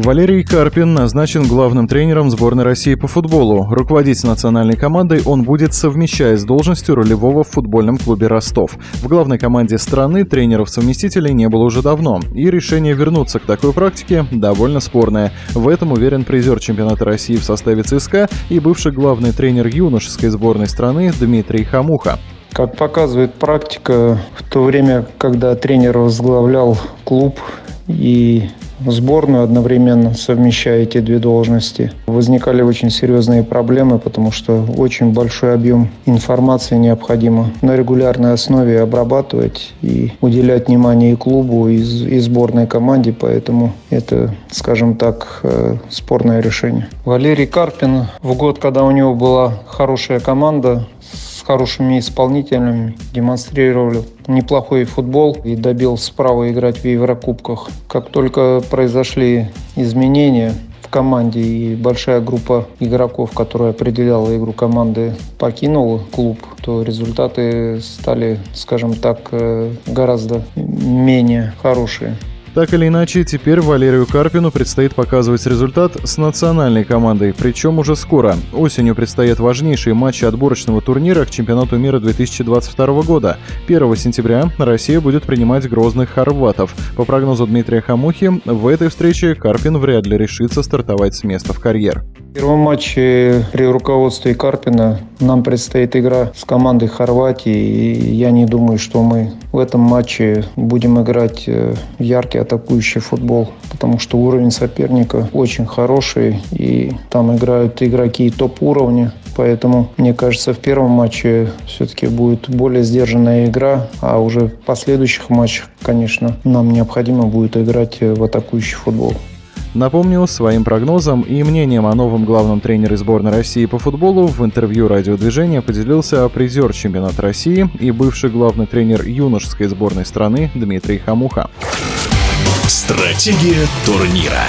Валерий Карпин назначен главным тренером сборной России по футболу. Руководить национальной командой он будет совмещая с должностью ролевого в футбольном клубе «Ростов». В главной команде страны тренеров-совместителей не было уже давно, и решение вернуться к такой практике довольно спорное. В этом уверен призер чемпионата России в составе ЦСКА и бывший главный тренер юношеской сборной страны Дмитрий Хамуха. Как показывает практика, в то время, когда тренер возглавлял клуб и сборную одновременно, совмещая эти две должности. Возникали очень серьезные проблемы, потому что очень большой объем информации необходимо на регулярной основе обрабатывать и уделять внимание и клубу, и, и сборной команде, поэтому это, скажем так, э, спорное решение. Валерий Карпин в год, когда у него была хорошая команда, хорошими исполнителями, демонстрировали неплохой футбол и добился права играть в Еврокубках. Как только произошли изменения в команде и большая группа игроков, которая определяла игру команды, покинула клуб, то результаты стали, скажем так, э, гораздо менее хорошие. Так или иначе, теперь Валерию Карпину предстоит показывать результат с национальной командой, причем уже скоро. Осенью предстоят важнейшие матчи отборочного турнира к чемпионату мира 2022 года. 1 сентября Россия будет принимать грозных хорватов. По прогнозу Дмитрия Хамухи, в этой встрече Карпин вряд ли решится стартовать с места в карьер. Первом матче при руководстве Карпина нам предстоит игра с командой Хорватии, и я не думаю, что мы в этом матче будем играть э, яркий атакующий футбол, потому что уровень соперника очень хороший, и там играют игроки топ-уровня, Поэтому, мне кажется, в первом матче все-таки будет более сдержанная игра, а уже в последующих матчах, конечно, нам необходимо будет играть в атакующий футбол. Напомню, своим прогнозом и мнением о новом главном тренере сборной России по футболу в интервью радиодвижения поделился призер чемпионата России и бывший главный тренер юношеской сборной страны Дмитрий Хамуха. Стратегия турнира.